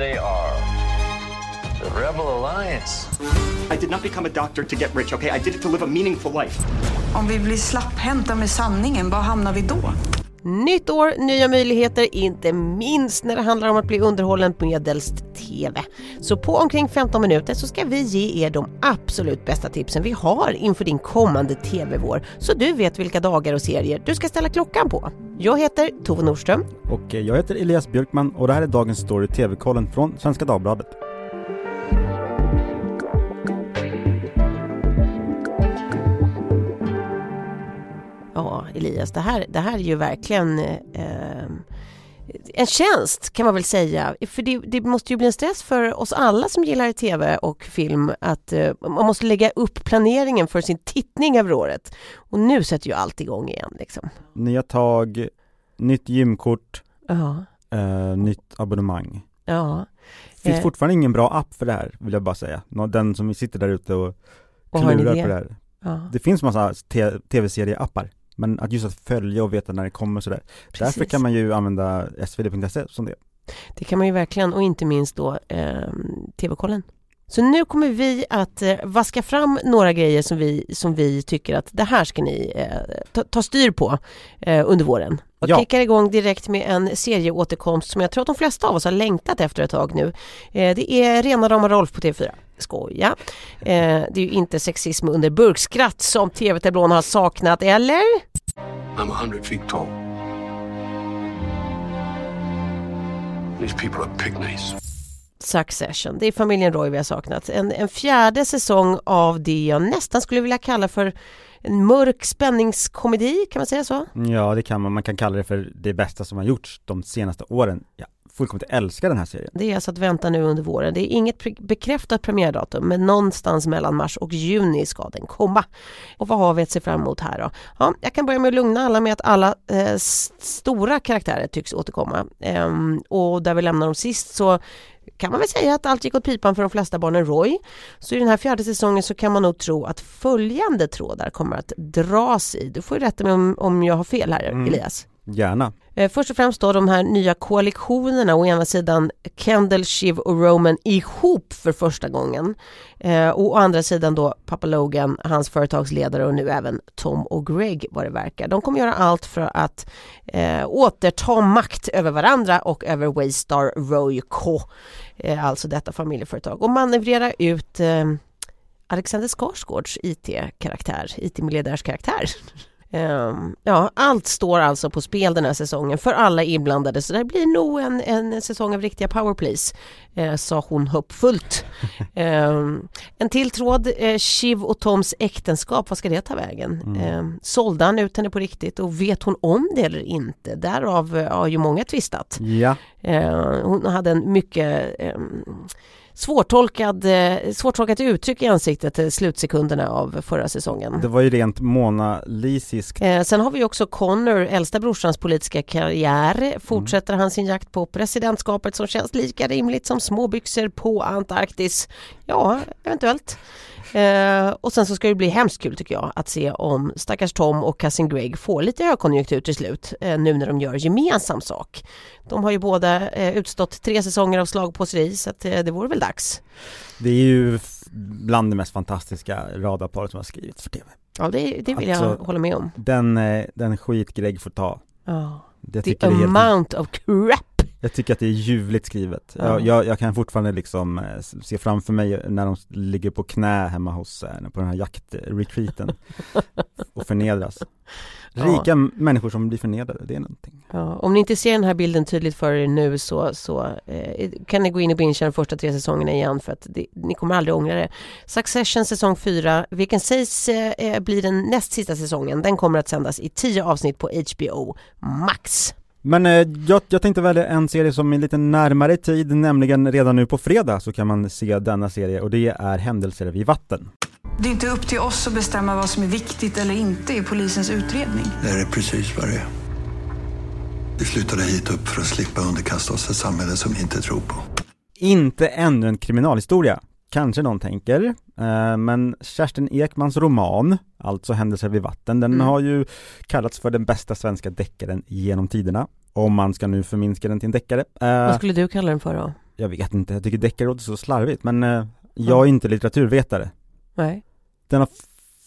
they are. The Rebel Alliance. I did not become a doctor to get rich, okay? I did it to live a meaningful life. Om vi blir slapphänta med sanningen, var hamnar vi då? Nytt år, nya möjligheter, inte minst när det handlar om att bli underhållen medelst TV. Så på omkring 15 minuter så ska vi ge er de absolut bästa tipsen vi har inför din kommande TV-vår, så du vet vilka dagar och serier du ska ställa klockan på. Jag heter Tove Nordström. Och eh, jag heter Elias Björkman och det här är dagens story TV-kollen från Svenska Dagbladet. Ja, Elias, det här, det här är ju verkligen eh, en tjänst kan man väl säga. För det, det, måste ju bli en stress för oss alla som gillar tv och film att eh, man måste lägga upp planeringen för sin tittning över året. Och nu sätter ju allt igång igen liksom. Nya tag, nytt gymkort, Ja, eh, nytt abonnemang. ja. Finns Eh. fortfarande ingen bra app för det här, vill jag bara säga. Den som sitter där ute och klurar på det här. ja. Det finns massa tv-serieappar, men att just att följa och veta när det kommer sådär. Därför Precis. kan man ju använda svd.se som det. Det kan man ju verkligen och inte minst då eh, TV-kollen. Så nu kommer vi att eh, vaska fram några grejer som vi, som vi tycker att det här ska ni eh, ta, ta styr på eh, under våren. Och Ja. kickar igång direkt med en serieåterkomst som jag tror att de flesta av oss har längtat efter ett tag nu. Eh, det är Rena rama Rolf på TV4. Skoja. Eh, det är ju inte sexism under burkskratt som TV-tablån har saknat, eller? I'm a hundred feet tall. These people are pygmies. Succession. Det är familjen Roy vi har saknat. En, en fjärde säsong av det jag nästan skulle vilja kalla för en mörk spänningskomedi, kan man säga så? Ja, det kan man. Man kan kalla det för det bästa som har gjorts de senaste åren. Jag fullkomligt älskar den här serien. Det är alltså att vänta nu under våren. Det är inget bekräftat premiärdatum, men någonstans mellan mars och juni ska den komma. Och vad har vi att se fram emot här då? Ja, jag kan börja med att lugna alla med att alla eh, stora karaktärer tycks återkomma. Ehm, och där vi lämnar dem sist så kan man väl säga att allt gick åt pipan för de flesta barnen Roy. Så i den här fjärde säsongen så kan man nog tro att följande trådar kommer att dras i. Du får ju rätta mig om, om jag har fel här, Mm. Elias. Gärna. Eh, först och främst då de här nya koalitionerna, å ena sidan Kendall, Shiv och Roman ihop för första gången. Eh, och å andra sidan då pappa Logan, hans företagsledare och nu även Tom och Greg vad det verkar. De kommer göra allt för att eh, återta makt över varandra och över Waystar Royco, eh, alltså detta familjeföretag och manövrera ut eh, Alexander Skarsgårds IT-karaktär, IT-miljardärskaraktär. Ehm, ja, allt står alltså på spel den här säsongen för alla inblandade så det blir nog en, en säsong av riktiga powerplays, eh, sa hon hoppfullt. Ehm, en till tråd, eh, Shiv och Toms äktenskap, vad ska det ta vägen? Mm. Ehm, sålde han ut henne på riktigt och vet hon om det eller inte? Därav eh, har ju många tvistat. Ja, Eh, hon hade en mycket eh, svårtolkad, eh, svårtolkat uttryck i ansiktet till slutsekunderna av förra säsongen. det var ju rent Mona Lisiskt. Eh, sen har vi också Connor, äldsta brorsans politiska karriär. Fortsätter han sin jakt på presidentskapet som känns lika rimligt som småbyxor på Antarktis? Ja, eventuellt. Eh, och sen så ska det bli hemskt kul tycker jag att se om stackars Tom och cousin Greg får lite högkonjunktur till slut eh, nu när de gör gemensam sak. De har ju båda eh, utstått tre säsonger av slagpåseri så att, eh, det vore väl dags. Det är ju bland det mest fantastiska radarparet som har skrivits för TV. Ja, det, det vill jag Alltså- hålla med om. Den, eh, den skit Greg får ta. Ja. Jag The det är helt, amount of crap. jag tycker att det är ljuvligt skrivet. Ja. Jag, jag, jag kan fortfarande liksom eh, se framför mig när de ligger på knä hemma hos, eh, på den här jaktretreaten och förnedras. Ja. Rika m- människor som blir förnedrade, det är någonting. Ja, om ni inte ser den här bilden tydligt för er nu så, så eh, kan ni gå in och bingea de första tre säsongerna igen för att det, ni kommer aldrig ångra det. Succession säsong 4, vilken sägs eh, bli den näst sista säsongen, den kommer att sändas i tio avsnitt på HBO Max. Men eh, jag, jag tänkte välja en serie som är lite närmare i tid, nämligen redan nu på fredag så kan man se denna serie och det är Händelser vid vatten. Det är inte upp till oss att bestämma vad som är viktigt eller inte i polisens utredning. Det är precis vad det är. Vi flyttade hit upp för att slippa underkasta oss ett samhälle som vi inte tror på. Inte ännu en kriminalhistoria, kanske någon tänker, eh, men Kerstin Ekmans roman, alltså Händelser vid vatten, den Mm. har ju kallats för den bästa svenska deckaren genom tiderna. Om man ska nu förminska den till en deckare. Eh, Vad skulle du kalla den för då? jag vet inte, jag tycker deckare låter så slarvigt men eh, jag är inte litteraturvetare. Nej. Den har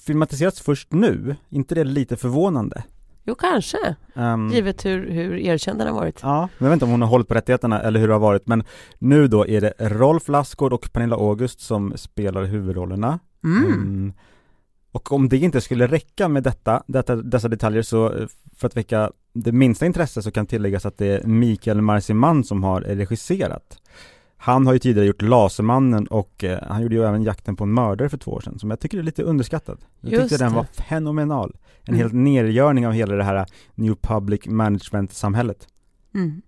filmatiserats först nu, inte det lite förvånande? Jo, kanske. Um, Givet hur, hur erkänd den har varit. Ja, jag vet inte om hon har hållit på rättigheterna eller hur det har varit men nu då är det Rolf Lassgård och Pernilla August som spelar huvudrollerna. Mm. Mm. Och om det inte skulle räcka med detta, detta, dessa detaljer så eh, för att väcka det minsta intresse så kan tilläggas att det är Mikael Marciman som har regisserat. Han har ju tidigare gjort Lasermannen och eh, han gjorde ju även Jakten på en mördare för två år sedan som jag tycker är lite underskattad. Jag Just tyckte den det. var fenomenal. En Mm. helt nergörning av hela det här New Public Management-samhället Mm.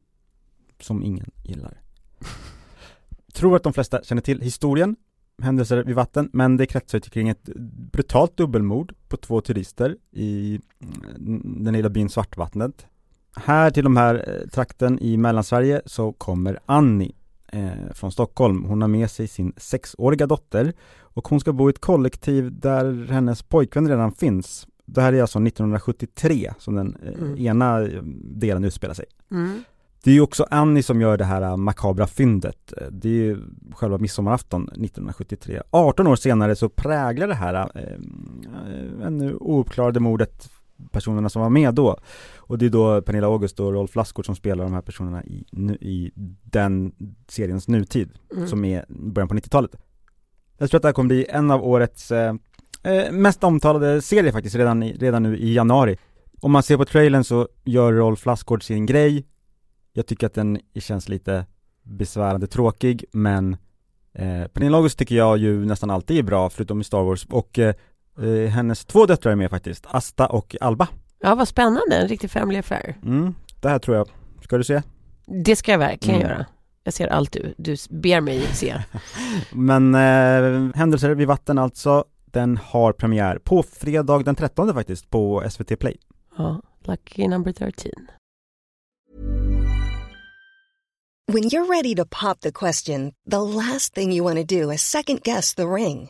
som ingen gillar. Tror att de flesta känner till historien, händelser vid vatten, men det kretsar kring ett brutalt dubbelmord på två turister i mm, den lilla byn Svartvattnet. Här till de här eh, trakten i Mellansverige så kommer Annie eh, från Stockholm. Hon har med sig sin sexåriga dotter och hon ska bo i ett kollektiv där hennes pojkvän redan finns. Det här är alltså 1973 som den eh, Mm. ena eh, delen utspelar sig. Mm. Det är ju också Annie som gör det här äh, makabra fyndet. Eh, Det är ju själva midsommarafton 1973. 18 år senare så präglar det här eh, eh, ännu ouppklarade mordet personerna som var med då. Och det är då Pernilla August och Rolf Lassgård som spelar de här personerna i, nu, i den seriens nutid, Mm. som är början på 90-talet. Jag tror att det här kommer bli en av årets eh, eh, mest omtalade serier faktiskt, redan, i, redan nu i januari. Om man ser på trailern så gör Rolf Lassgård sin grej, jag tycker att den känns lite besvärande tråkig men eh, Pernilla August tycker jag ju nästan alltid är bra förutom i Star Wars och eh, eh, hennes två döttrar är med faktiskt, Asta och Alba. Ja, vad spännande. En riktig family affair. Mm, det här tror jag, ska du se? Det ska jag verkligen Mm. göra. Jag ser allt du, du ber mig se. Men eh, Händelser vid vatten alltså, den har premiär på fredag den 13 faktiskt på SVT Play. Ja, lucky number 13. When you're ready to pop the question, the last thing you want to do is second guess the ring.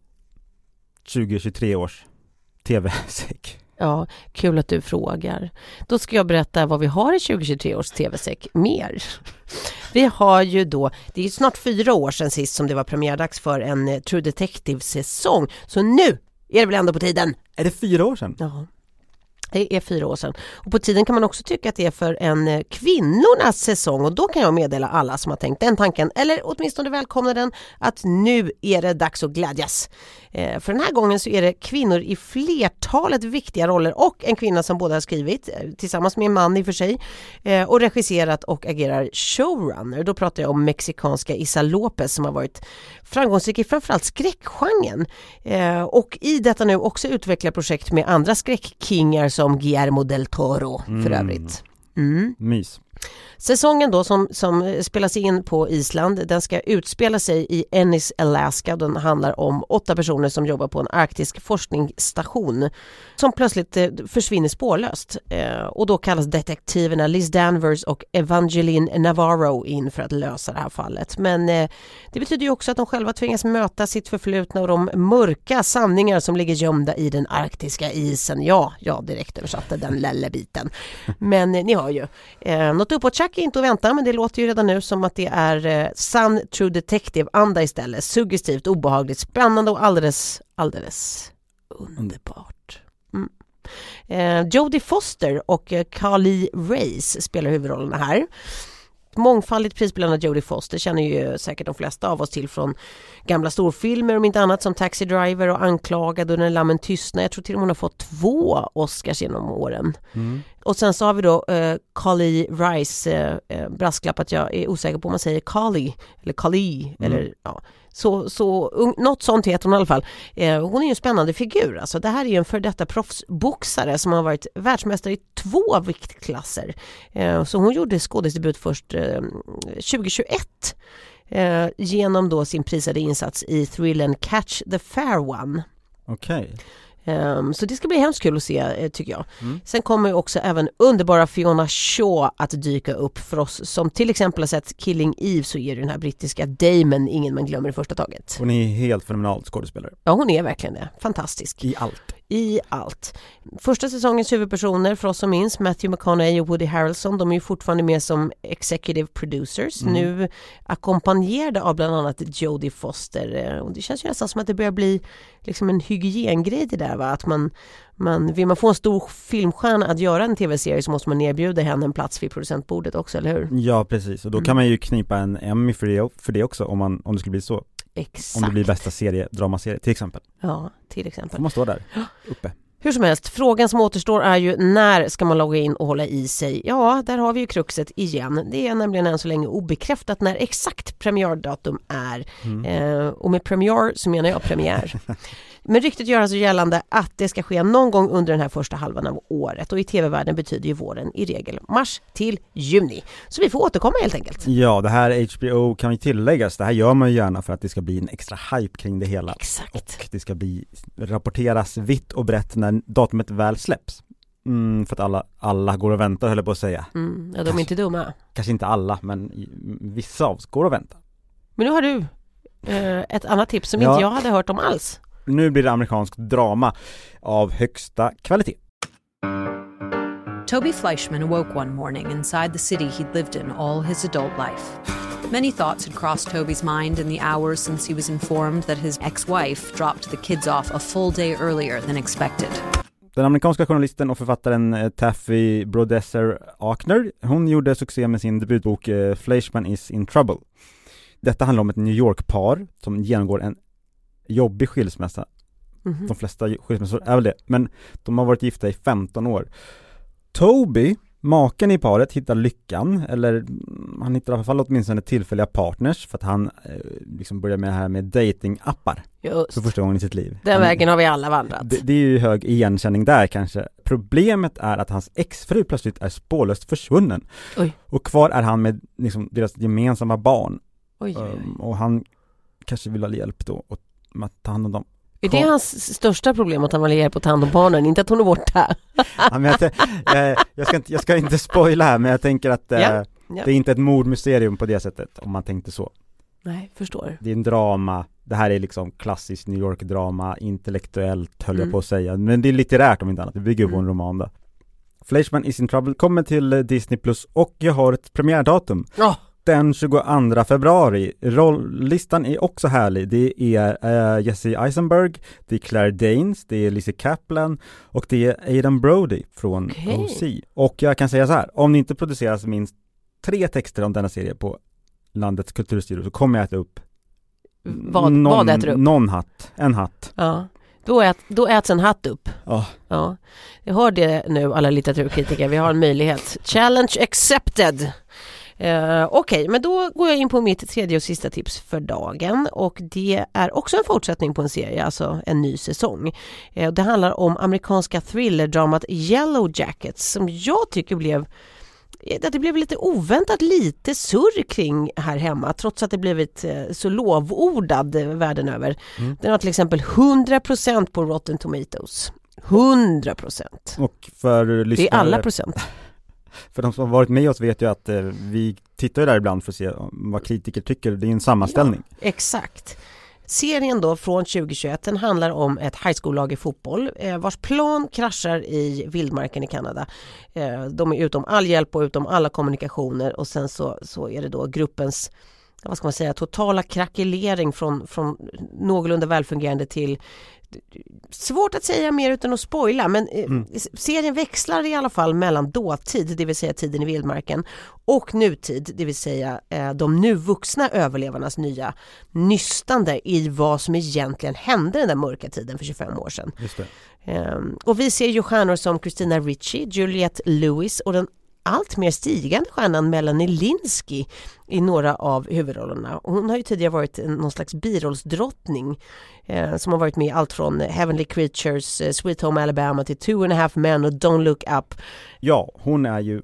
2023 års TV-säck? Ja, kul att du frågar. Då ska jag berätta vad vi har i 2023 års TV-säck mer. Vi har ju då, det är snart fyra år sedan sist som det var premiärdags för en eh, True Detective-säsong. Så nu är det väl ändå på tiden? Är det fyra år sedan? Ja. Det är fyra år sedan. Och på tiden kan man också tycka att det är för en eh, kvinnornas säsong och då kan jag meddela alla som har tänkt den tanken eller åtminstone välkomna den att nu är det dags att glädjas. Eh, för den här gången så är det kvinnor i flertalet viktiga roller och en kvinna som båda har skrivit eh, tillsammans med en man i och för sig och regisserat och agerar showrunner. Då pratar jag om mexikanska Isa Lopez som har varit framgångsrik i framförallt skräckgenren och i detta nu också utveckla projekt med andra skräckkingar som Guillermo del Toro för Mm. övrigt. Mm. Mys. Säsongen då som, som eh, spelas in på Island, den ska utspela sig i Ennis, Alaska. Den handlar om åtta personer som jobbar på en arktisk forskningsstation som plötsligt eh, försvinner spårlöst. Eh, och då kallas detektiverna Liz Danvers och Evangeline Navarro in för att lösa det här fallet. Men eh, det betyder ju också att de själva tvingas möta sitt förflutna och de mörka sanningar som ligger gömda i den arktiska isen. Ja, jag direkt översatte den lilla biten. Men eh, ni har ju, eh, något uppåt är inte att vänta men det låter ju redan nu som att det är eh, sann True Detective-anda istället. Suggestivt, obehagligt, spännande och alldeles, alldeles underbart. Mm. Eh, Jodie Foster och eh, Carly Race spelar huvudrollerna här. Mångfaldigt prisbelönad Jodie Foster känner ju säkert de flesta av oss till från gamla storfilmer om inte annat som Taxi Driver och Anklagad och När lammen tystnar. Jag tror till och med hon har fått två Oscars genom åren. Mm. Och sen så har vi då eh, Carly Rice, eh, eh, brasklapp att jag är osäker på om man säger Carly eller Carly eller ja. Så, så något sånt heter hon i alla fall. Eh, hon är ju en spännande figur alltså. Det här är ju en för detta proffsboxare som har varit världsmästare i två viktklasser. Eh, så hon gjorde skådisdebut först eh, 2021. eh, genom då sin prisade insats i thrillern Catch the Fair One. Okej. Ehm, så det ska bli hemskt kul att se eh, tycker jag. Mm. Sen kommer ju också även underbara Fiona Shaw att dyka upp för oss som till exempel har sett Killing Eve så är det den här brittiska Damon ingen man glömmer i första taget. Hon är helt fenomenal skådespelare. Ja hon är verkligen det, fantastisk. I allt. I allt. Första säsongens huvudpersoner för oss som minns, Matthew McConaughey och Woody Harrelson, de är ju fortfarande med som executive producers, Mm. nu ackompanjerade av bland annat Jodie Foster. Eh, Och det känns ju nästan som att det börjar bli liksom en hygiengrej det där va, att man, man, vill man få en stor filmstjärna att göra en tv-serie så måste man erbjuda henne en plats vid producentbordet också, eller hur? Ja precis, och då Mm. kan man ju knipa en Emmy för det, för det också om, man, om det skulle bli så. Exakt. Om det blir bästa serie, dramaserie till exempel. Ja, till exempel. Får man stå där, uppe. Hur som helst, frågan som återstår är ju när ska man logga in och hålla i sig? Ja, där har vi ju kruxet igen. Det är nämligen än så länge obekräftat när exakt premiärdatum är. Eh, och med premiär så menar jag premiär. Men ryktet gör alltså gällande att det ska ske någon gång under den här första halvan av året och i tv-världen betyder ju våren i regel mars till juni. Så vi får återkomma helt enkelt. Ja, det här HBO kan ju tilläggas, det här gör man ju gärna för att det ska bli en extra hype kring det hela. Exakt. Och det ska bli, rapporteras vitt och brett när datumet väl släpps. Mm, för att alla, alla går och väntar höll jag på att säga. Mm, ja, de är inte dumma. Kanske inte alla, men vissa av oss går och väntar. Men nu har du eh, ett annat tips som Ja. inte jag hade hört om alls. Nu blir det amerikansk drama av högsta kvalitet. Toby Fleischman awoke one morning inside the city he'd lived in all his adult life. Many thoughts had crossed Toby's mind in the hours since he was informed that his ex wife dropped the kids off a full day earlier than expected. Den amerikanska journalisten och författaren eh, Taffy Brodesser Akner, hon gjorde succé med sin debutbok eh, Fleischman is in trouble. Detta handlar om ett New York-par som genomgår en jobbig skilsmässa. Mhm. De flesta skilsmässor är väl det, men de har varit gifta i 15 år. Toby, maken i paret, hittar lyckan, eller mm, han hittar i alla fall åtminstone tillfälliga partners för att han eh, liksom börjar med det här med datingappar för första gången i sitt liv. Den Han- vägen har vi alla vandrat. det, det är ju hög igenkänning där kanske. Problemet är att hans exfru plötsligt är spårlöst försvunnen. Oj. Och kvar är han med liksom deras gemensamma barn. Oj. Um, och han kanske vill ha hjälp då och, med att ta hand om dem. Är det hans största problem att han vill hjälp att ta hand om barnen, inte att hon är borta? Ja, men jag, t- eh, jag, ska inte, jag ska inte spoila här men jag tänker att eh, Ja, det är inte ett mordmysterium på det sättet om man tänkte så. Nej, förstår. Det är en drama, det här är liksom klassiskt New York-drama, intellektuellt höll Mm. jag på att säga, men det är litterärt om inte annat, det bygger på Mm. en roman då. Fleischman is in trouble kommer till eh, Disney Plus och jag har ett premiärdatum. Ja. Den 22 februari. Rolllistan är också härlig. Det är eh, Jesse Eisenberg, det är Claire Danes, det är Lizzie Kaplan och det är Aidan Brody från Okej. OC. Och jag kan säga så här, om det inte produceras minst tre texter om denna serie på landets kulturstyrelse så kommer jag äta upp Vad, någon, vad äter du upp? Någon hatt, en hatt. Ja. Då, ät, då äts en hatt upp. Ja. Ja. Jag hör det nu alla litteraturkritiker, vi har en möjlighet. Challenge accepted! Eh, Okej, men då går jag in på mitt tredje och sista tips för dagen och det är också en fortsättning på en serie, alltså en ny säsong. Eh, det handlar om amerikanska thrillerdramat Yellow Jackets som jag tycker blev att det blev lite oväntat lite surr kring här hemma trots att det blivit eh, så lovordad eh, världen över. Mm. Den har till exempel 100% på Rotten Tomatoes. 100%. Och för Det lyssnare, är alla procent för de som har varit med oss vet ju att eh, vi tittar ju där ibland för att se vad kritiker tycker, det är en sammanställning. Exakt. Serien då från 2021 den handlar om ett high school-lag i fotboll eh, vars plan kraschar i vildmarken i Kanada. Eh, de är utom all hjälp och utom alla kommunikationer och sen så, så är det då gruppens vad ska man säga, totala krackelering från, från någorlunda välfungerande till Svårt att säga mer utan att spoila men eh, Mm. serien växlar i alla fall mellan dåtid, det vill säga tiden i vildmarken och nutid, det vill säga eh, de nu vuxna överlevarnas nya nystande i vad som egentligen hände den där mörka tiden för 25 år sedan. Ehm, och vi ser ju stjärnor som Christina Ricci, Juliette Lewis och den allt mer stigande stjärnan Melanie Linsky i några av huvudrollerna. Och hon har ju tidigare varit någon slags birollsdrottning eh, som har varit med i allt från Heavenly Creatures, eh, Sweet Home Alabama till Two and a Half Men och Don't Look Up. Ja, hon är ju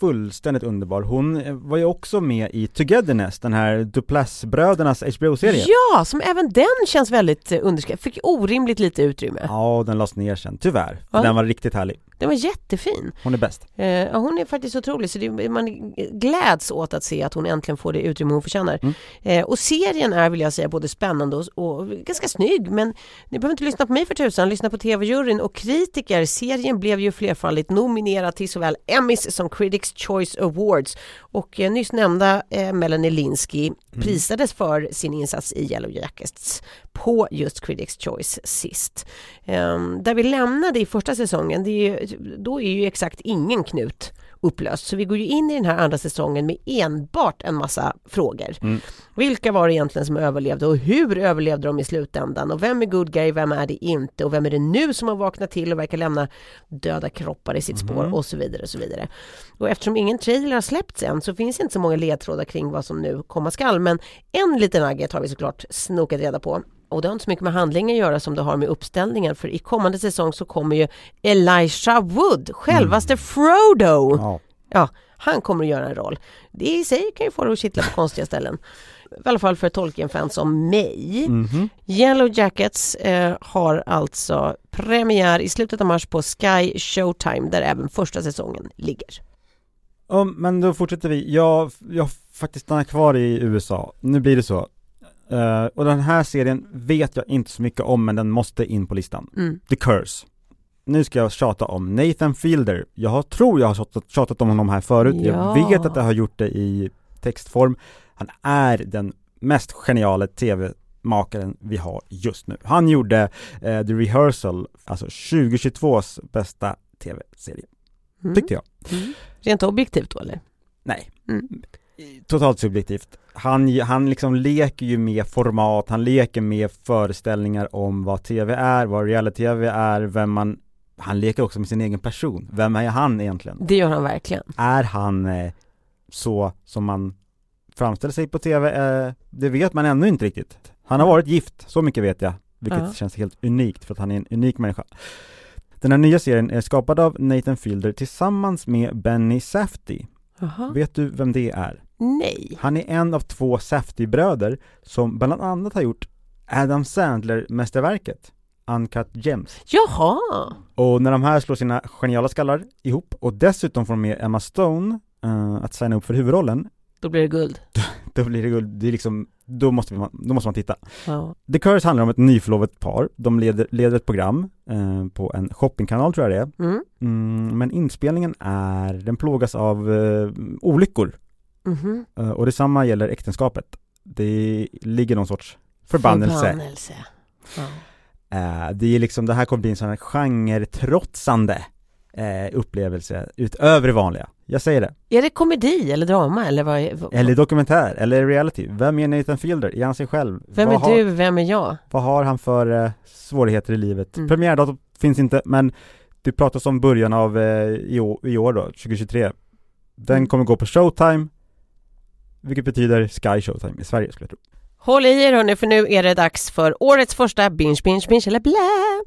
fullständigt underbar. Hon eh, var ju också med i Togetherness, den här Duplass-brödernas HBO-serie. Ja, som även den känns väldigt eh, underskattad, fick orimligt lite utrymme. Ja, den lades ner sen, tyvärr. Ja. Den var riktigt härlig. Den var jättefin. Hon är bäst. Eh, ja, hon är faktiskt otrolig, så det, man gläds åt att se att hon äntligen får det utrymme hon förtjänar. Mm. Eh, och serien är, vill jag säga, både spännande och, och ganska snygg, men ni behöver inte lyssna på mig för tusan, lyssna på TV-juryn och kritiker. Serien blev ju flerfaldigt nominerad till såväl Emmys som Critics Choice Awards och eh, nyss nämnda eh, Melanie Linsky prisades för sin insats i Yellow Jackets på just Critics Choice sist. Ehm, där vi lämnade i första säsongen, det är ju, då är ju exakt ingen knut upplöst. Så vi går ju in i den här andra säsongen med enbart en massa frågor. Mm. Vilka var det egentligen som överlevde och hur överlevde de i slutändan? Och vem är good guy, vem är det inte? Och vem är det nu som har vaknat till och verkar lämna döda kroppar i sitt spår? Och så vidare och så vidare. Och eftersom ingen trailer har släppts än så finns inte så många ledtrådar kring vad som nu komma skall. Men en liten nugget har vi såklart snokat reda på. Och det har inte så mycket med handlingen att göra som det har med uppställningen. För i kommande säsong så kommer ju Elisha Wood, självaste Frodo. Ja. Ja, han kommer att göra en roll. Det i sig kan ju få det att kittla på konstiga ställen. I alla fall för Tolkien-fans som mig. Mhm. Yellow Jackets eh, har alltså premiär i slutet av mars på Sky Showtime där även första säsongen ligger. Ja, men då fortsätter vi. Jag, jag faktiskt stannar kvar i USA. Nu blir det så. Eh, och den här serien vet jag inte så mycket om, men den måste in på listan. Mm. The Curse. Nu ska jag tjata om Nathan Fielder. Jag har, tror jag har tjatat, tjatat om honom här förut. Ja. Jag vet att jag har gjort det i textform. Han är den mest geniala tv-makaren vi har just nu. Han gjorde eh, The Rehearsal, alltså 2022s bästa tv-serie, Mm. tyckte jag. Mm. Rent objektivt då eller? Nej. Mm. Totalt subjektivt. Han, han liksom leker ju med format, han leker med föreställningar om vad tv är, vad reality-tv är, vem man Han leker också med sin egen person. Vem är han egentligen? Det gör han verkligen. Är han eh, så som man framställer sig på tv? Eh, det vet man ännu inte riktigt. Han har varit gift, så mycket vet jag. Vilket Ja. känns helt unikt för att han är en unik människa. Den här nya serien är skapad av Nathan Fielder tillsammans med Benny Safdie. Jaha. Vet du vem det är? Nej. Han är en av två Safdie-bröder som bland annat har gjort Adam Sandler-mästerverket Uncut Gems. Jaha. Och när de här slår sina geniala skallar ihop och dessutom får de med Emma Stone eh, att signa upp för huvudrollen, Då blir det guld. då blir det guld. Det är liksom, då måste man, då måste man titta. Ja. The Curse handlar om ett nyförlovat par. De leder, leder ett program eh, på en shoppingkanal tror jag det är. Mm. Mm, men inspelningen är, den plågas av eh, olyckor. Mhm. Eh, och detsamma gäller äktenskapet. Det ligger någon sorts förbannelse. Förbannelse. Ja. Eh, det är liksom, det här kommer bli en sån här genretrotsande eh, upplevelse utöver det vanliga. Jag säger det. Är det komedi eller drama eller vad vad, Eller dokumentär, eller reality. Vem är Nathan Fielder? Är han sig själv? Vem vad är har, du, vem är jag? Vad har han för eh, svårigheter i livet? Mm. Premiärdatum finns inte, men det pratas om början av eh, i, år, i år då, 2023. Den Mm. kommer gå på Showtime, vilket betyder Sky Showtime i Sverige skulle jag tro. Håll i er hörni för nu är det dags för årets första binge, binge, binge eller blä.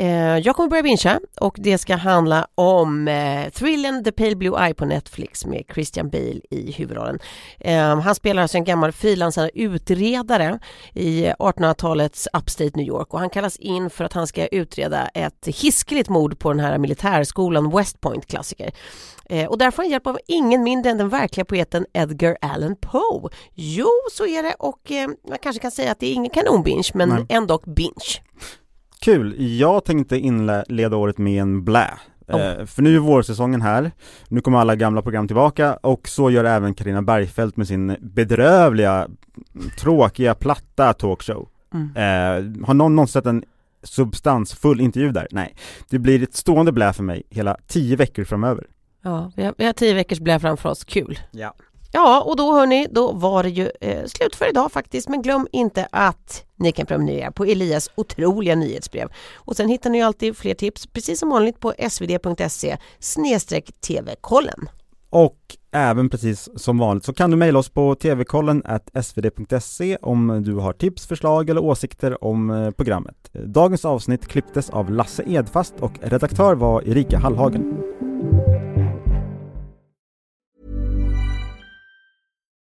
Eh, jag kommer börja bingea och det ska handla om eh, thrillen The Pale Blue Eye på Netflix med Christian Bale i huvudrollen. Eh, han spelar alltså en gammal frilansande utredare i 1800-talets upstate New York och han kallas in för att han ska utreda ett hiskeligt mord på den här militärskolan West Point klassiker. Eh, och där får han hjälp av ingen mindre än den verkliga poeten Edgar Allan Poe. Jo, så är det och man kanske kan säga att det är ingen kanonbinge men Nej. ändå binge. Kul! Jag tänkte inleda året med en blä. Oh. Eh, för nu är vårsäsongen här, nu kommer alla gamla program tillbaka och så gör även Karina Bergfeldt med sin bedrövliga, tråkiga, platta talkshow. Mm. Eh, har någon någonsin sett en substansfull intervju där? Nej. Det blir ett stående blä för mig hela tio veckor framöver. Ja, vi har, vi har tio veckors blä framför oss, kul. Ja. Ja, och då hörni, då var det ju eh, slut för idag faktiskt. Men glöm inte att ni kan prenumerera på Elias otroliga nyhetsbrev. Och sen hittar ni ju alltid fler tips, precis som vanligt på svd.se snedstreck tv-kollen. Och även precis som vanligt så kan du mejla oss på tvkollen svd.se om du har tips, förslag eller åsikter om eh, programmet. Dagens avsnitt klipptes av Lasse Edfast och redaktör var Erika Hallhagen.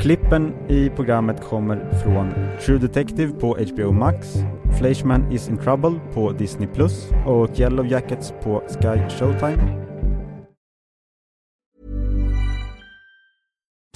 Klippen i programmet kommer från True Detective på HBO Max, Fleischman is in trouble på Disney Plus och Yellow Jackets på Sky Showtime.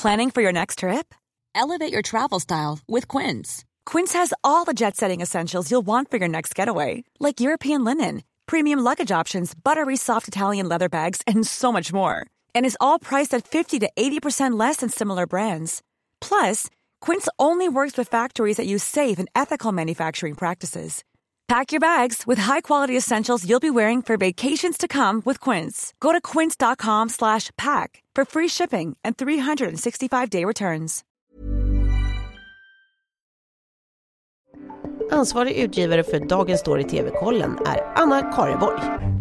Planning for your next trip? Elevate your travel style with Quince. Quince has all the jet-setting essentials you'll want for your next getaway, like European linen, premium luggage options, buttery soft Italian leather bags, and so much more. And is all priced at 50 to 80% less than similar brands. Plus, Quince only works with factories that use safe and ethical manufacturing practices. Pack your bags with high-quality essentials you'll be wearing for vacations to come with Quince. Go to quince.com slash pack for free shipping and 365-day returns. Ansvarig utgivare för Dagens Story TV-kollen är Anna Kareborg.